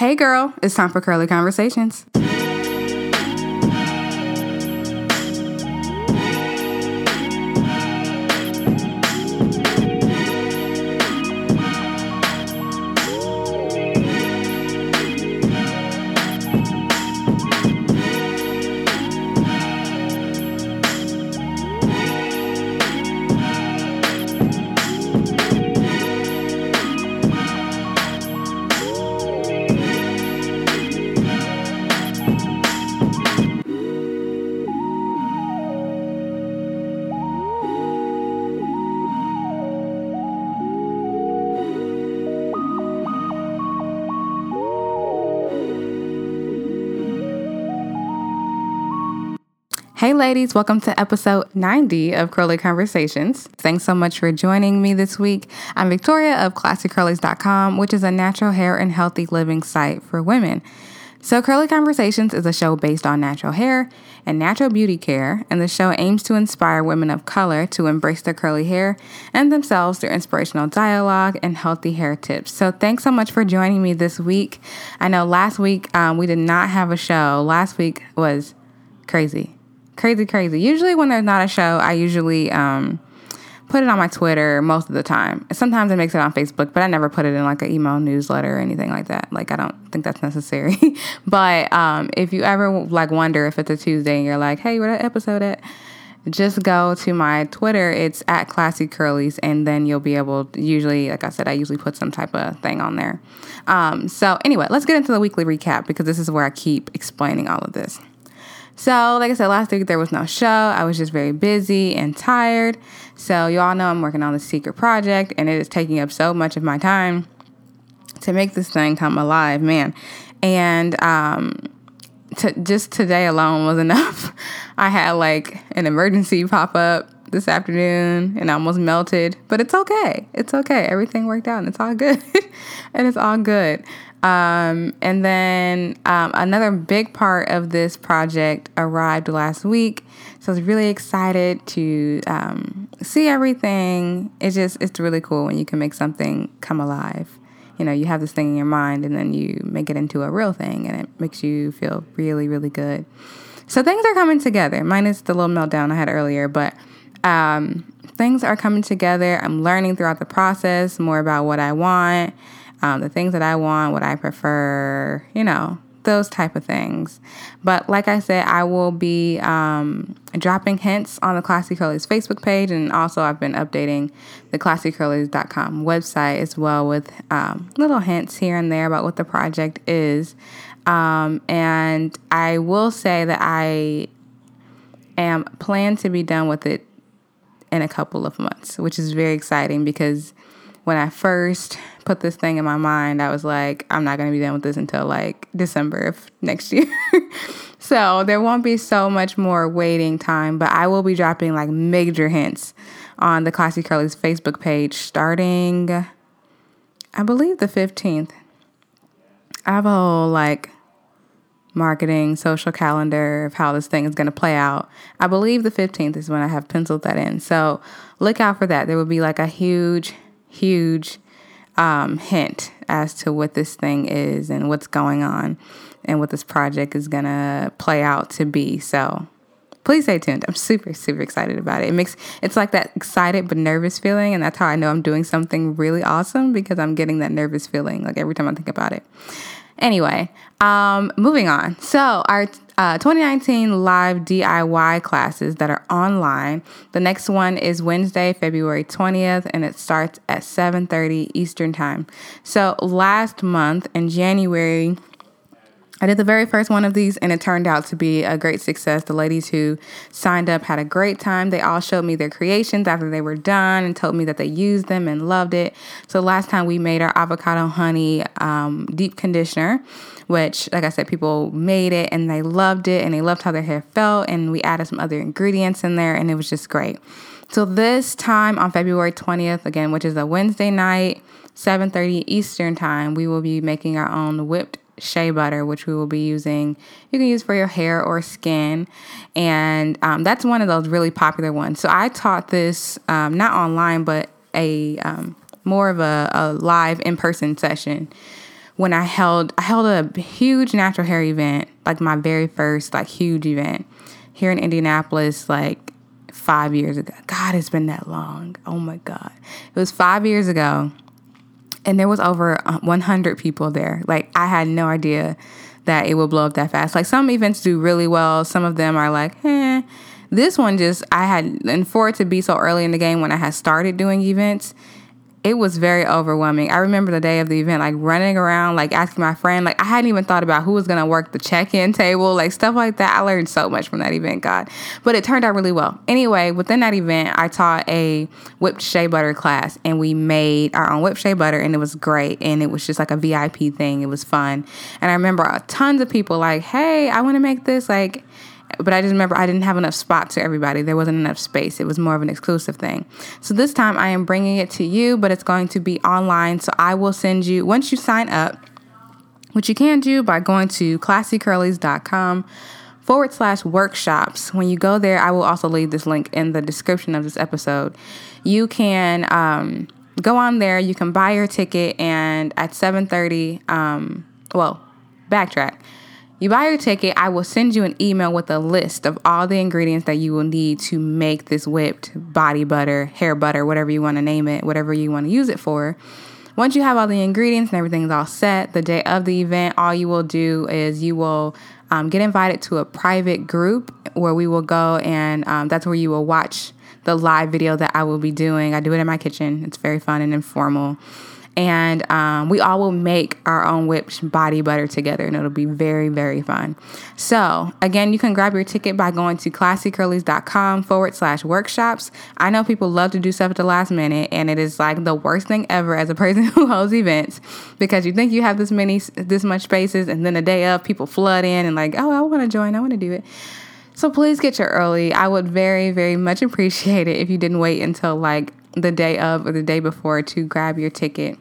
Hey girl, it's time for Curly Conversations. Hey, ladies, welcome to episode 90 of Curly Conversations. Thanks so much for joining me this week. I'm Victoria of ClassyCurlies.com, which is a natural hair and healthy living site for women. So, Curly Conversations is a show based on natural hair and natural beauty care, and the show aims to inspire women of color to embrace their curly hair and themselves through inspirational dialogue and healthy hair tips. So, thanks so much for joining me this week. I know last week um, we did not have a show, last week was crazy crazy, crazy. Usually, when there's not a show, I usually um, put it on my Twitter most of the time. Sometimes it makes it on Facebook, but I never put it in like an email newsletter or anything like that. Like I don't think that's necessary. but um, if you ever like wonder if it's a Tuesday and you're like, hey, where that episode at? Just go to my Twitter. It's at Classy Curlies, and then you'll be able. To, usually, like I said, I usually put some type of thing on there. Um, so anyway, let's get into the weekly recap because this is where I keep explaining all of this. So, like I said, last week there was no show. I was just very busy and tired. So, you all know I'm working on the secret project, and it is taking up so much of my time to make this thing come alive, man. And um, to, just today alone was enough. I had like an emergency pop up this afternoon and I almost melted, but it's okay. It's okay. Everything worked out and it's all good. and it's all good. Um, and then um, another big part of this project arrived last week. So I was really excited to um, see everything. It's just, it's really cool when you can make something come alive. You know, you have this thing in your mind and then you make it into a real thing and it makes you feel really, really good. So things are coming together, minus the little meltdown I had earlier, but um, things are coming together. I'm learning throughout the process more about what I want um, the things that I want, what I prefer, you know, those type of things. But like I said, I will be um, dropping hints on the Classy Curlies Facebook page, and also I've been updating the classycurlies.com website as well with um, little hints here and there about what the project is. Um, and I will say that I am planned to be done with it in a couple of months, which is very exciting because when I first put this thing in my mind, I was like, I'm not going to be done with this until like December of next year. so there won't be so much more waiting time, but I will be dropping like major hints on the Classy Curlies Facebook page starting, I believe, the 15th. I have a whole like marketing social calendar of how this thing is going to play out. I believe the 15th is when I have penciled that in. So look out for that. There will be like a huge huge um, hint as to what this thing is and what's going on and what this project is going to play out to be. So please stay tuned. I'm super, super excited about it. It makes it's like that excited but nervous feeling, and that's how I know I'm doing something really awesome because I'm getting that nervous feeling like every time I think about it. Anyway, um, moving on. So our uh, 2019 live DIY classes that are online. The next one is Wednesday, February 20th, and it starts at 7:30 Eastern Time. So last month in January, I did the very first one of these and it turned out to be a great success. The ladies who signed up had a great time. They all showed me their creations after they were done and told me that they used them and loved it. So last time we made our avocado honey um, deep conditioner, which, like I said, people made it and they loved it and they loved how their hair felt. And we added some other ingredients in there and it was just great. So this time on February 20th, again, which is a Wednesday night, 7:30 Eastern time, we will be making our own whipped shea butter, which we will be using. You can use for your hair or skin. And um, that's one of those really popular ones. So I taught this um, not online, but a um, more of a, a live in person session when I held I held a huge natural hair event, like my very first like huge event here in Indianapolis, like five years ago. God, it's been that long. Oh my God. It was five years ago. And there was over 100 people there. Like, I had no idea that it would blow up that fast. Like, some events do really well, some of them are like, eh. This one just, I had, and for it to be so early in the game when I had started doing events, it was very overwhelming. I remember the day of the event, like running around, like asking my friend, like I hadn't even thought about who was gonna work the check-in table, like stuff like that. I learned so much from that event, God. But it turned out really well. Anyway, within that event, I taught a whipped shea butter class and we made our own whipped shea butter and it was great. And it was just like a VIP thing. It was fun. And I remember uh, tons of people like, hey, I wanna make this like but I just remember I didn't have enough spots for everybody. There wasn't enough space. It was more of an exclusive thing. So this time I am bringing it to you, but it's going to be online. So I will send you, once you sign up, which you can do by going to classycurlies.com forward slash workshops. When you go there, I will also leave this link in the description of this episode. You can um, go on there, you can buy your ticket, and at 7.30, um, well, backtrack. You buy your ticket, I will send you an email with a list of all the ingredients that you will need to make this whipped body butter, hair butter, whatever you want to name it, whatever you want to use it for. Once you have all the ingredients and everything's all set, the day of the event, all you will do is you will um, get invited to a private group where we will go, and um, that's where you will watch the live video that I will be doing. I do it in my kitchen, it's very fun and informal and um, we all will make our own whipped body butter together and it'll be very very fun. So again you can grab your ticket by going to classycurlies.com forward slash workshops. I know people love to do stuff at the last minute and it is like the worst thing ever as a person who holds events because you think you have this many this much spaces and then the day of people flood in and like oh i want to join i want to do it. So please get your early. I would very, very much appreciate it if you didn't wait until like the day of or the day before to grab your ticket.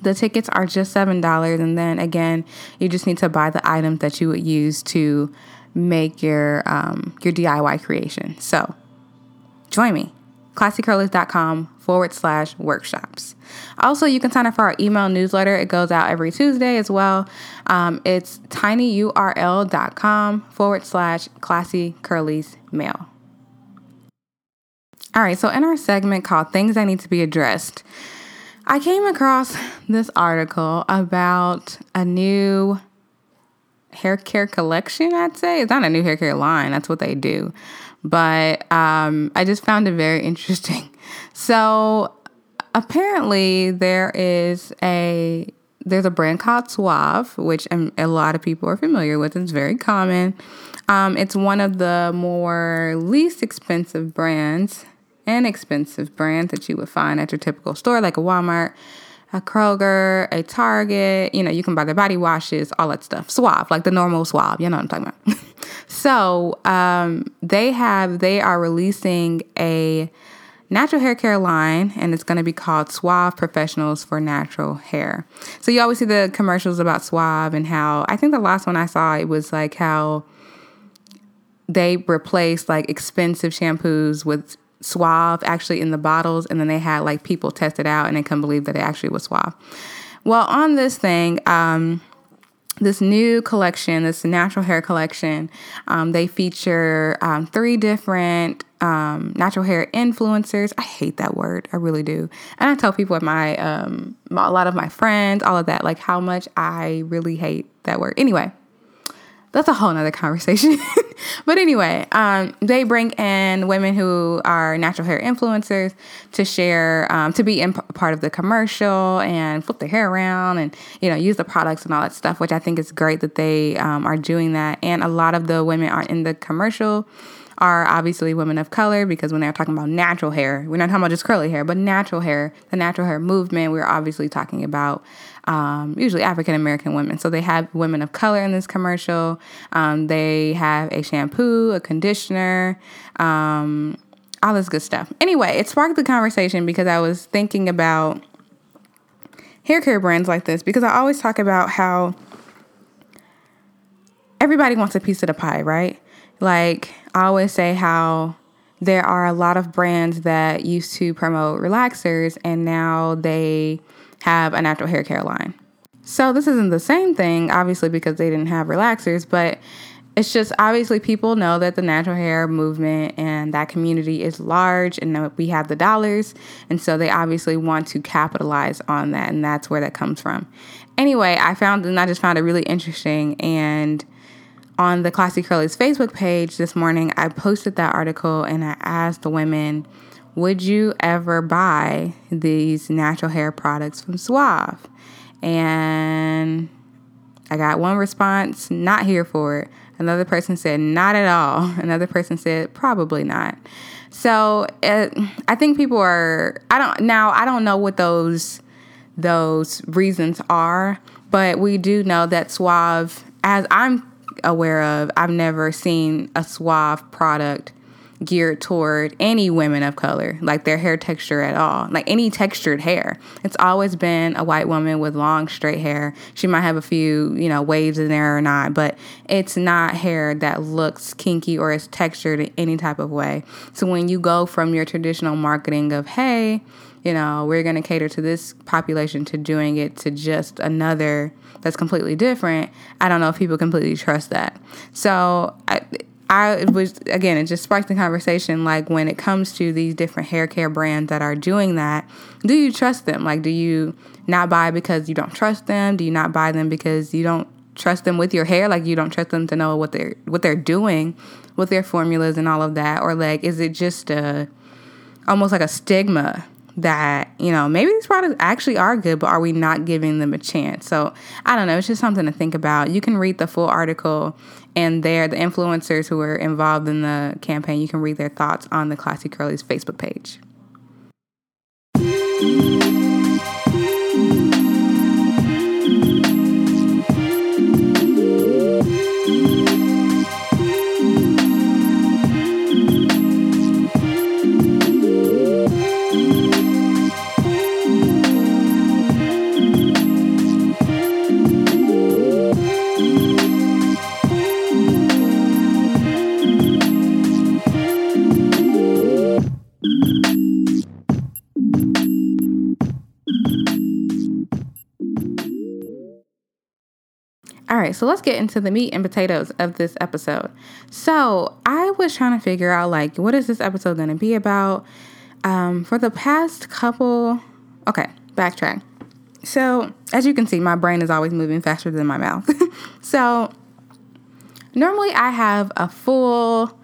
The tickets are just $7 and then again, you just need to buy the items that you would use to make your um, your DIY creation. So, join me. classycurlies.com forward slash workshops. Also, you can sign up for our email newsletter. It goes out every Tuesday as well. Um, it's tinyurl.com forward slash classy curlies mail. All right, so in our segment called Things That Need to Be Addressed, I came across this article about a new hair care collection, I'd say. It's not a new hair care line, that's what they do. But um, I just found it very interesting. So apparently there is a there's a brand called Suave, which a lot of people are familiar with. It's very common. Um, it's one of the more least expensive brands inexpensive brands that you would find at your typical store, like a Walmart, a Kroger, a Target. You know, you can buy the body washes, all that stuff. Suave, like the normal Suave. You know what I'm talking about. so um, they have, they are releasing a natural hair care line, and it's going to be called Suave Professionals for Natural Hair. So you always see the commercials about Suave and how I think the last one I saw it was like how they replaced like expensive shampoos with Suave actually in the bottles, and then they had like people test it out and they couldn't believe that it actually was Suave. Well, on this thing, um, this new collection, this natural hair collection, um, they feature um, three different um, natural hair influencers. I hate that word, I really do. And I tell people at my, um, my, a lot of my friends, all of that, like how much I really hate that word. Anyway, that's a whole nother conversation. but anyway, um, they bring in women who are natural hair influencers to share, um, to be in p- part of the commercial and flip their hair around and, you know, use the products and all that stuff, which I think is great that they um, are doing that. And a lot of the women are in the commercial are obviously women of color because when they're talking about natural hair, we're not talking about just curly hair, but natural hair, the natural hair movement, we're obviously talking about um, usually African American women. So they have women of color in this commercial. Um, they have a shampoo, a conditioner, um, all this good stuff. Anyway, it sparked the conversation because I was thinking about hair care brands like this because I always talk about how everybody wants a piece of the pie, right? Like, I always say how there are a lot of brands that used to promote relaxers and now they have a natural hair care line. So this isn't the same thing, obviously, because they didn't have relaxers, but it's just obviously people know that the natural hair movement and that community is large and that we have the dollars. And so they obviously want to capitalize on that. And that's where that comes from. Anyway, I found and I just found it really interesting. And on the Classy Curlies Facebook page this morning, I posted that article and I asked the women, would you ever buy these natural hair products from Suave? And I got one response, not here for it. Another person said, not at all. Another person said, probably not. So I think people are, I don't, now I don't know what those, those reasons are, but we do know that Suave, as I'm aware of, I've never seen a Suave product geared toward any women of color, like their hair texture at all, like any textured hair. It's always been a white woman with long, straight hair. She might have a few, you know, waves in there or not, but it's not hair that looks kinky or is textured in any type of way. So when you go from your traditional marketing of, hey, you know, we're going to cater to this population to doing it to just another that's completely different, I don't know if people completely trust that. So, I, I was again, it just sparked the conversation. Like when it comes to these different hair care brands that are doing that, do you trust them? Like, do you not buy because you don't trust them? Do you not buy them because you don't trust them with your hair? Like you don't trust them to know what they're what they're doing with their formulas and all of that, or like is it just a almost like a stigma that you know maybe these products actually are good but are we not giving them a chance? So i don't know it's just something to think about. You can read the full article and there the influencers who were involved in the campaign you can read their thoughts on the classy curly's facebook page right, so let's get into the meat and potatoes of this episode. So, I was trying to figure out like what is this episode going to be about? Um, for the past couple, okay, backtrack. So, as you can see, my brain is always moving faster than my mouth. so, normally I have a full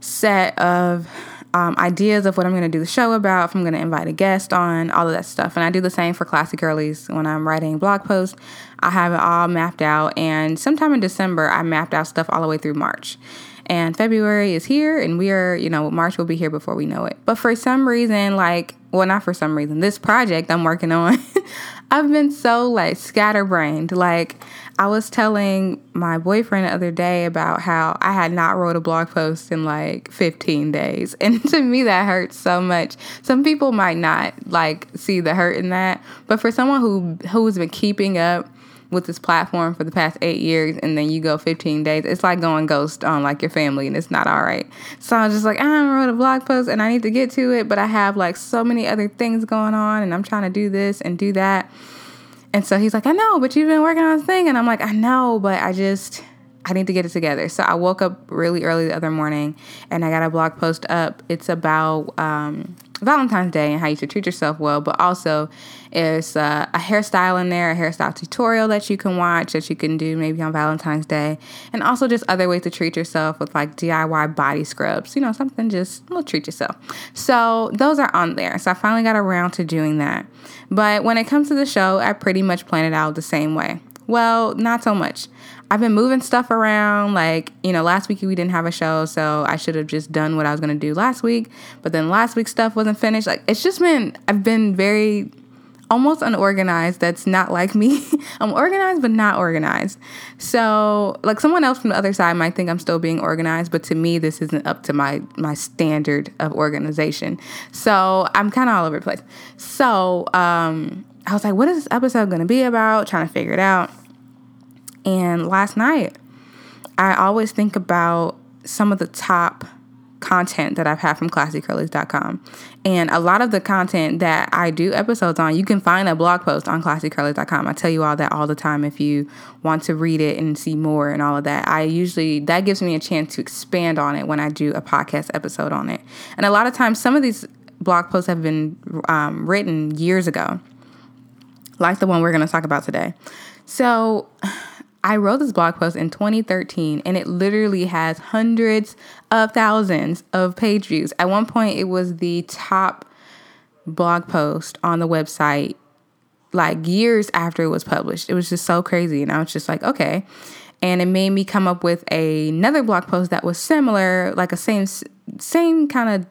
set of um, ideas of what I'm going to do the show about, if I'm going to invite a guest on, all of that stuff. And I do the same for Classy Curlies when I'm writing blog posts. I have it all mapped out. And sometime in December, I mapped out stuff all the way through March. And February is here, and we are, you know, March will be here before we know it. But for some reason, like, well, not for some reason, this project I'm working on, I've been so like scatterbrained. Like, I was telling my boyfriend the other day about how I had not wrote a blog post in like 15 days. And to me, that hurts so much. Some people might not like see the hurt in that, but for someone who who's been keeping up with this platform for the past eight years and then you go 15 days, it's like going ghost on like your family and it's not all right. So I was just like, I wrote a blog post and I need to get to it, but I have like so many other things going on and I'm trying to do this and do that. And so he's like, I know, but you've been working on this thing. And I'm like, I know, but I just, I need to get it together. So I woke up really early the other morning and I got a blog post up. It's about um, Valentine's Day and how you should treat yourself well, but also there's uh, a hairstyle in there, a hairstyle tutorial that you can watch that you can do maybe on Valentine's Day, and also just other ways to treat yourself with like DIY body scrubs, you know, something just will treat yourself. So those are on there. So I finally got around to doing that. But when it comes to the show, I pretty much plan it out the same way. Well, not so much. I've been moving stuff around. Like, you know, last week we didn't have a show, so I should have just done what I was going to do last week. But then last week's stuff wasn't finished. Like, it's just been, I've been very almost unorganized that's not like me. I'm organized but not organized. So, like someone else from the other side might think I'm still being organized, but to me this isn't up to my my standard of organization. So, I'm kind of all over the place. So, um I was like, what is this episode going to be about? Trying to figure it out. And last night, I always think about some of the top content that I've had from classycurlies.com. And a lot of the content that I do episodes on, you can find a blog post on classycurlies.com. I tell you all that all the time if you want to read it and see more and all of that. I usually, that gives me a chance to expand on it when I do a podcast episode on it. And a lot of times, some of these blog posts have been um, written years ago, like the one we're going to talk about today. So, I wrote this blog post in 2013 and it literally has hundreds of thousands of page views. At one point, it was the top blog post on the website like years after it was published. It was just so crazy. And I was just like, okay. And it made me come up with a, another blog post that was similar, like a same same kind of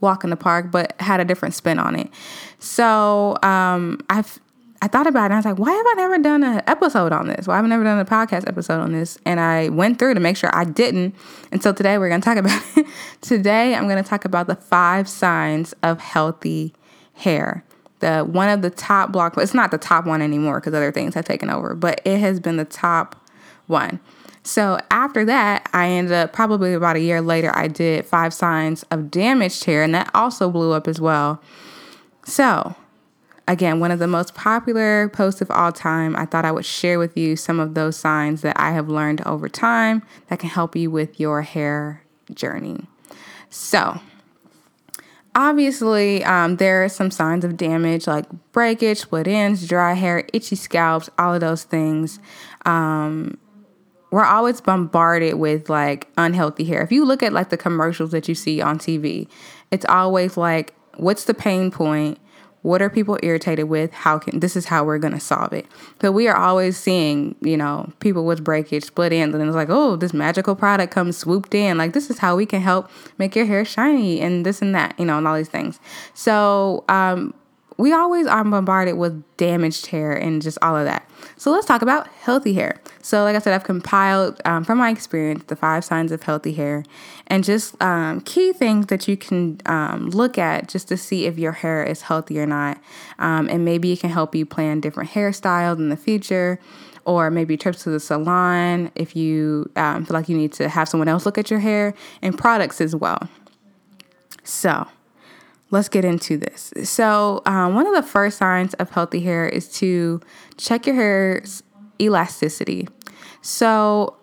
walk in the park, but had a different spin on it. So um, I've I thought about it and I was like, why have I never done an episode on this? Why have I never done a podcast episode on this? And I went through to make sure I didn't. And so today we're going to talk about it. today I'm going to talk about the five signs of healthy hair. The one of the top block, it's not the top one anymore because other things have taken over, but it has been the top one. So after that, I ended up probably about a year later, I did five signs of damaged hair, and that also blew up as well. So again, one of the most popular posts of all time. I thought I would share with you some of those signs that I have learned over time that can help you with your hair journey. So, obviously, um, there are some signs of damage like breakage, split ends, dry hair, itchy scalps, all of those things. Um, we're always bombarded with like unhealthy hair. If you look at like the commercials that you see on TV, it's always like, what's the pain point? What are people irritated with? How can this is how we're gonna solve it? So we are always seeing, you know, people with breakage, split ends, and it's like, oh, this magical product comes swooped in. Like this is how we can help make your hair shiny and this and that, you know, and all these things. So um, we always are bombarded with damaged hair and just all of that. So let's talk about healthy hair. So, like I said, I've compiled um, from my experience the five signs of healthy hair and just um, key things that you can um, look at just to see if your hair is healthy or not. Um, and maybe it can help you plan different hairstyles in the future or maybe trips to the salon if you um, feel like you need to have someone else look at your hair and products as well. So, let's get into this. So, um, one of the first signs of healthy hair is to check your hair's elasticity. So,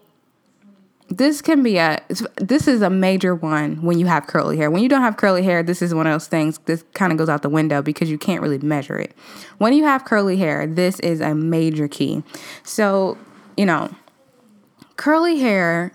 this can be a this is a major one when you have curly hair. When you don't have curly hair, this is one of those things this kind of goes out the window because you can't really measure it. When you have curly hair, this is a major key. So, you know, curly hair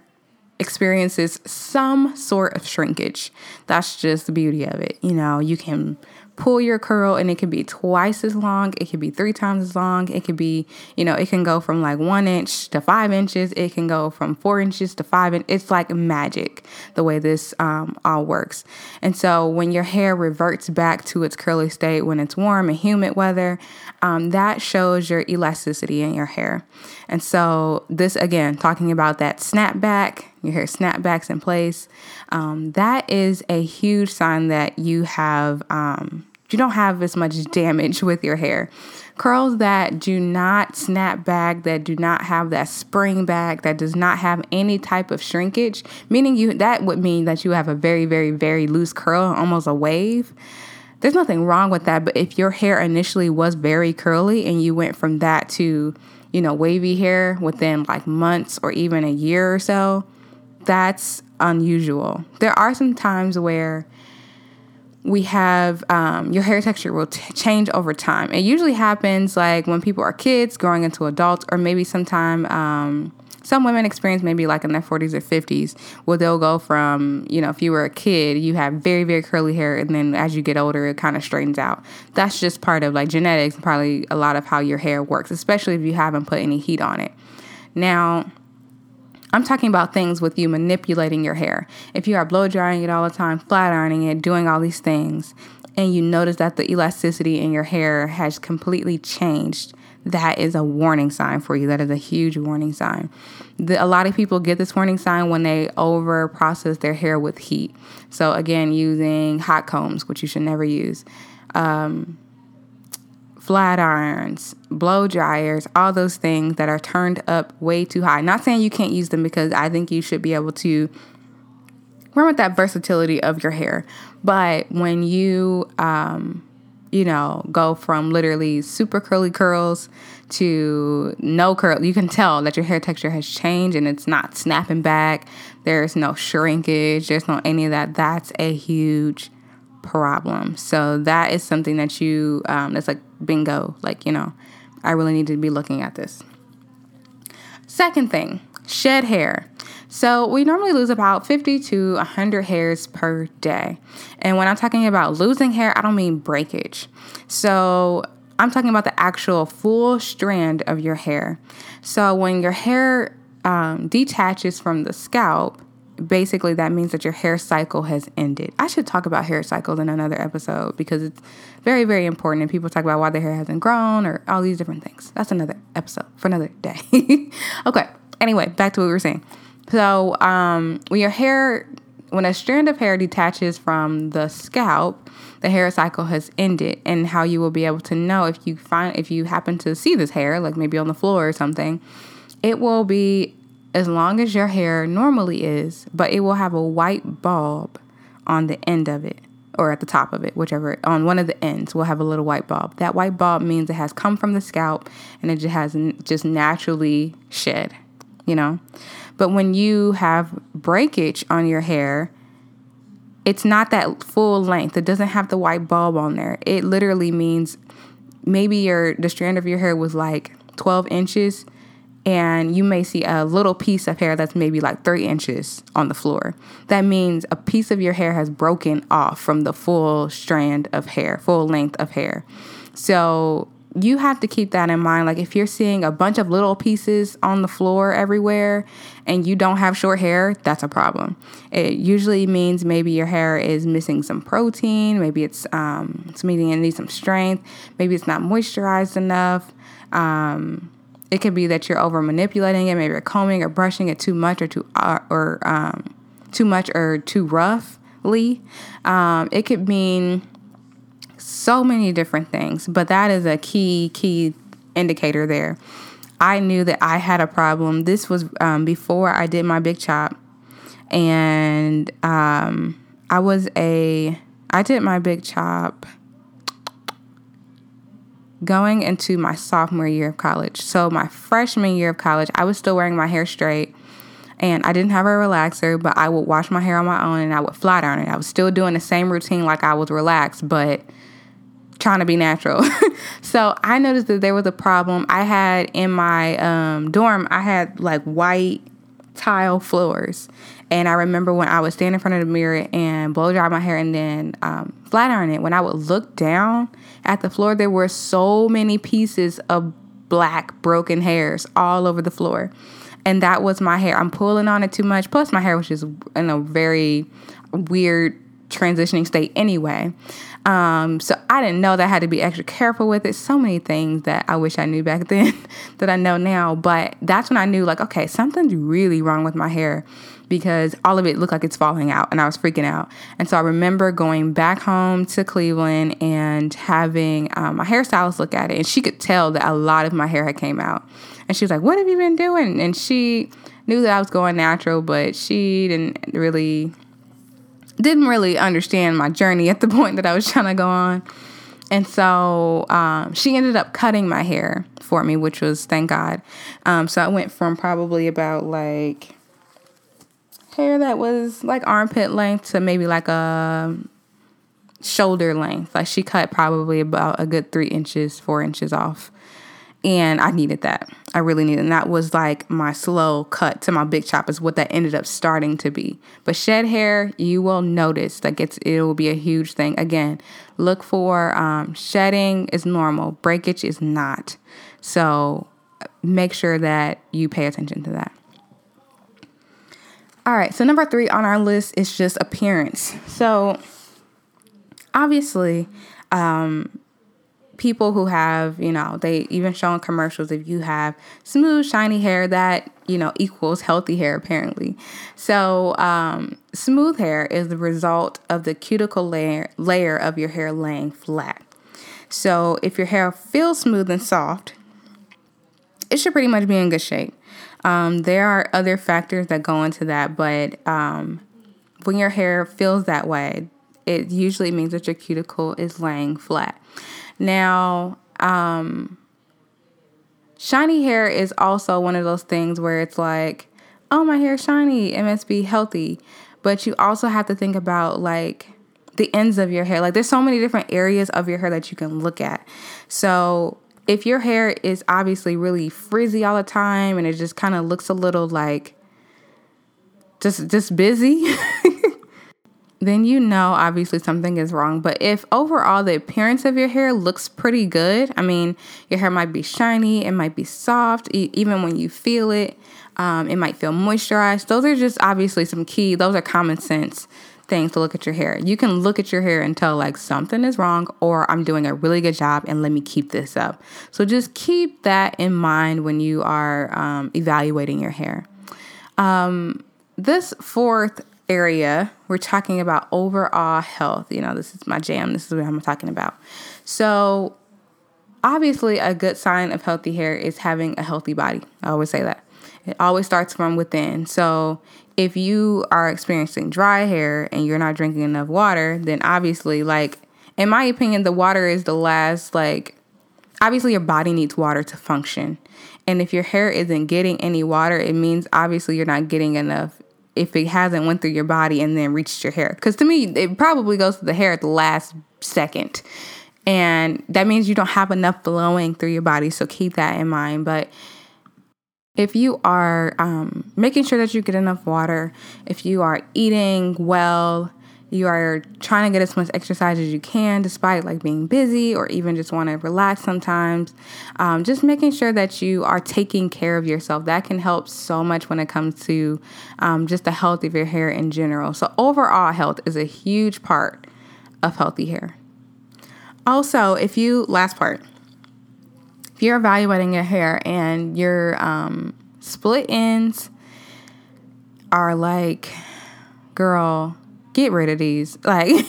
experiences some sort of shrinkage. That's just the beauty of it. You know, you can pull your curl and it can be twice as long, it can be three times as long, it can be, you know, it can go from like one inch to five inches, it can go from four inches to five inch. It's like magic the way this um, all works. And so when your hair reverts back to its curly state when it's warm and humid weather, um, that shows your elasticity in your hair. And so this again, talking about that snapback, your hair snapbacks in place, um, that is a huge sign that you have um, you don't have as much damage with your hair. Curls that do not snap back, that do not have that spring back, that does not have any type of shrinkage, meaning you that would mean that you have a very, very, very loose curl, almost a wave. There's nothing wrong with that, but if your hair initially was very curly and you went from that to, you know, wavy hair within like months or even a year or so, that's unusual. There are some times where we have um, your hair texture will t- change over time. It usually happens like when people are kids growing into adults, or maybe sometime um, some women experience maybe like in their 40s or 50s where they'll go from, you know, if you were a kid, you have very, very curly hair, and then as you get older, it kind of straightens out. That's just part of like genetics, probably a lot of how your hair works, especially if you haven't put any heat on it. Now, I'm talking about things with you manipulating your hair. If you are blow drying it all the time, flat ironing it, doing all these things, and you notice that the elasticity in your hair has completely changed, that is a warning sign for you. That is a huge warning sign. The, a lot of people get this warning sign when they over process their hair with heat. So, again, using hot combs, which you should never use. Um, flat irons, blow dryers, all those things that are turned up way too high. Not saying you can't use them because I think you should be able to run with that versatility of your hair. But when you, um, you know, go from literally super curly curls to no curl, you can tell that your hair texture has changed and it's not snapping back. There's no shrinkage, there's no any of that. That's a huge problem. So that is something that you, um, that's like bingo, like, you know, I really need to be looking at this. Second thing, shed hair. So we normally lose about 50 to 100 hairs per day. And when I'm talking about losing hair, I don't mean breakage. So I'm talking about the actual full strand of your hair. So when your hair um, detaches from the scalp, basically that means that your hair cycle has ended. I should talk about hair cycles in another episode because it's very, very important. And people talk about why their hair hasn't grown or all these different things. That's another episode for another day. okay. Anyway, back to what we were saying. So, um, when your hair, when a strand of hair detaches from the scalp, the hair cycle has ended. And how you will be able to know if you find, if you happen to see this hair, like maybe on the floor or something, it will be as long as your hair normally is, but it will have a white bulb on the end of it or at the top of it, whichever, on one of the ends will have a little white bulb. That white bulb means it has come from the scalp and it just has just naturally shed, you know? But when you have breakage on your hair, it's not that full length. It doesn't have the white bulb on there. It literally means maybe your the strand of your hair was like 12 inches and you may see a little piece of hair that's maybe like three inches on the floor. That means a piece of your hair has broken off from the full strand of hair, full length of hair. So you have to keep that in mind. Like if you're seeing a bunch of little pieces on the floor everywhere and you don't have short hair, that's a problem. It usually means maybe your hair is missing some protein, maybe it's um, it's needing it needs some strength, maybe it's not moisturized enough. Um, it could be that you're over manipulating it, maybe you're combing or brushing it too much or too uh, or um, too much or too roughly. Um, it could mean so many different things, but that is a key key indicator there. I knew that I had a problem. This was um, before I did my big chop, and um, I was a I did my big chop going into my sophomore year of college. So, my freshman year of college, I was still wearing my hair straight and I didn't have a relaxer, but I would wash my hair on my own and I would flat iron it. I was still doing the same routine like I was relaxed, but trying to be natural. so, I noticed that there was a problem. I had in my um, dorm, I had like white tile floors. And I remember when I would stand in front of the mirror and blow dry my hair and then um, flat iron it, when I would look down at the floor, there were so many pieces of black broken hairs all over the floor. And that was my hair. I'm pulling on it too much. Plus, my hair was just in a very weird transitioning state anyway. Um, so I didn't know that I had to be extra careful with it. So many things that I wish I knew back then that I know now. But that's when I knew, like, okay, something's really wrong with my hair because all of it looked like it's falling out and I was freaking out. And so I remember going back home to Cleveland and having um, my hairstylist look at it, and she could tell that a lot of my hair had came out. And she was like, "What have you been doing?" And she knew that I was going natural, but she didn't really didn't really understand my journey at the point that I was trying to go on. And so um, she ended up cutting my hair for me, which was thank God. Um, so I went from probably about like hair that was like armpit length to maybe like a shoulder length. Like she cut probably about a good three inches, four inches off. And I needed that. I really needed. And that was like my slow cut to my big chop is what that ended up starting to be. But shed hair, you will notice it's it will be a huge thing. Again, look for um, shedding is normal, breakage is not. So make sure that you pay attention to that. All right, so number three on our list is just appearance. So obviously, um, people who have, you know, they even show in commercials if you have smooth, shiny hair, that, you know, equals healthy hair, apparently. So, um, smooth hair is the result of the cuticle layer, layer of your hair laying flat. So, if your hair feels smooth and soft, it should pretty much be in good shape. Um, there are other factors that go into that, but um, when your hair feels that way, it usually means that your cuticle is laying flat. Now, um, shiny hair is also one of those things where it's like, oh, my hair shiny, it must be healthy. But you also have to think about like the ends of your hair. Like there's so many different areas of your hair that you can look at. So if your hair is obviously really frizzy all the time and it just kind of looks a little like just just busy, then you know obviously something is wrong. But if overall the appearance of your hair looks pretty good, I mean, your hair might be shiny, it might be soft, e- even when you feel it, um, it might feel moisturized. Those are just obviously some key, those are common sense things to look at your hair. You can look at your hair and tell like something is wrong or I'm doing a really good job and let me keep this up. So just keep that in mind when you are um, evaluating your hair. Um, this fourth area, we're talking about overall health. You know, this is my jam. This is what I'm talking about. So, obviously, a good sign of healthy hair is having a healthy body. I always say that. It always starts from within. So, if you are experiencing dry hair and you're not drinking enough water, then obviously, like, in my opinion, the water is the last, like, obviously, your body needs water to function. And if your hair isn't getting any water, it means obviously you're not getting enough if it hasn't went through your body and then reached your hair. Because to me, it probably goes to the hair at the last second. And that means you don't have enough flowing through your body. So keep that in mind. But if you are um, making sure that you get enough water, if you are eating well, you are trying to get as much exercise as you can despite like being busy or even just want to relax sometimes. Um, just making sure that you are taking care of yourself. That can help so much when it comes to um, just the health of your hair in general. So overall health is a huge part of healthy hair. Also if you last part. If you're evaluating your hair and your um, split ends are like girl get rid of these. Like,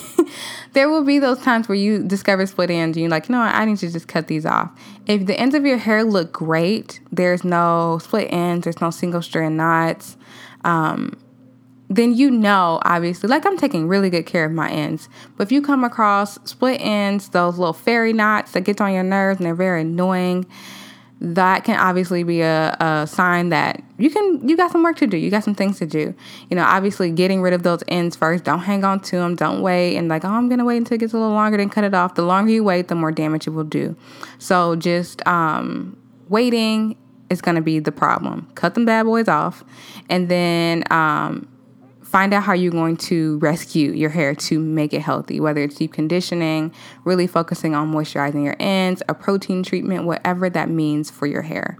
there will be those times where you discover split ends and you're like, you know what, I need to just cut these off. If the ends of your hair look great, there's no split ends, there's no single strand knots, um, then you know, obviously, like I'm taking really good care of my ends. But if you come across split ends, those little fairy knots that gets on your nerves and they're very annoying, that can obviously be a, a sign that you can you got some work to do. You got some things to do. You know obviously getting rid of those ends first. Don't hang on to them don't wait and like oh i'm gonna wait until it gets a little longer then cut it off. The longer you wait the more damage it will do. So just um, waiting is gonna be the problem. Cut them bad boys off. And then um, find out how you're going to rescue your hair to make it healthy, whether it's deep conditioning, really focusing on moisturizing your ends, a protein treatment, whatever that means for your hair.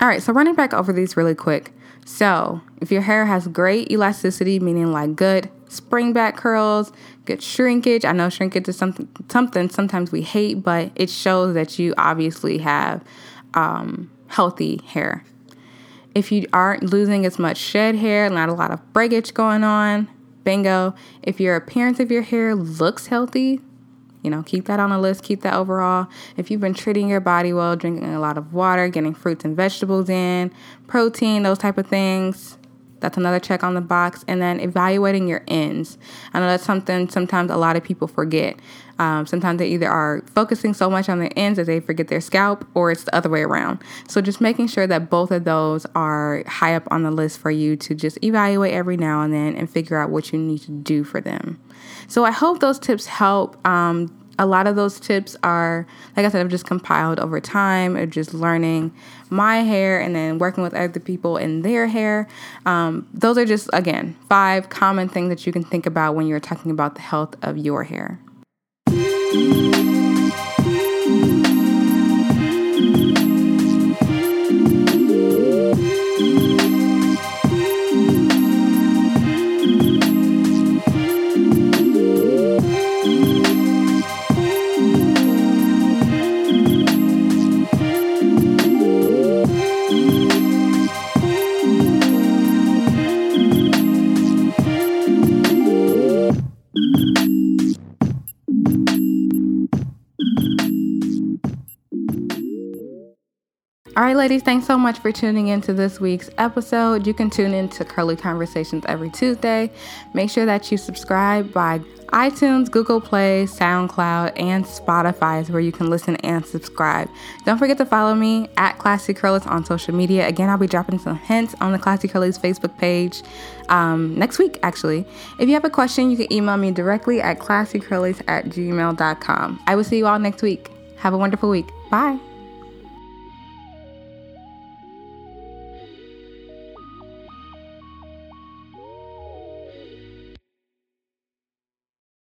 All right, so running back over these really quick. So, if your hair has great elasticity, meaning like good spring back curls, good shrinkage. I know shrinkage is something something sometimes we hate, but it shows that you obviously have um, healthy hair. If you aren't losing as much shed hair, not a lot of breakage going on, bingo. If your appearance of your hair looks healthy, you know, keep that on the list, keep that overall. If you've been treating your body well, drinking a lot of water, getting fruits and vegetables in, protein, those type of things, that's another check on the box. And then evaluating your ends. I know that's something sometimes a lot of people forget. Um, sometimes they either are focusing so much on their ends that they forget their scalp, or it's the other way around. So just making sure that both of those are high up on the list for you to just evaluate every now and then and figure out what you need to do for them. So I hope those tips help. Um, a lot of those tips are, like I said, I've just compiled over time of just learning my hair and then working with other people in their hair. Um, those are just, again, five common things that you can think about when you're talking about the health of your hair. Right, ladies, thanks so much for tuning in to this week's episode. You can tune in to Curly Conversations every Tuesday. Make sure that you subscribe by iTunes, Google Play, SoundCloud, and Spotify is where you can listen and subscribe. Don't forget to follow me at Classy Curlies on social media. Again, I'll be dropping some hints on the Classy Curlies Facebook page um, next week, actually. If you have a question, you can email me directly at classycurlies at gmail.com. I will see you all next week. Have a wonderful week. Bye.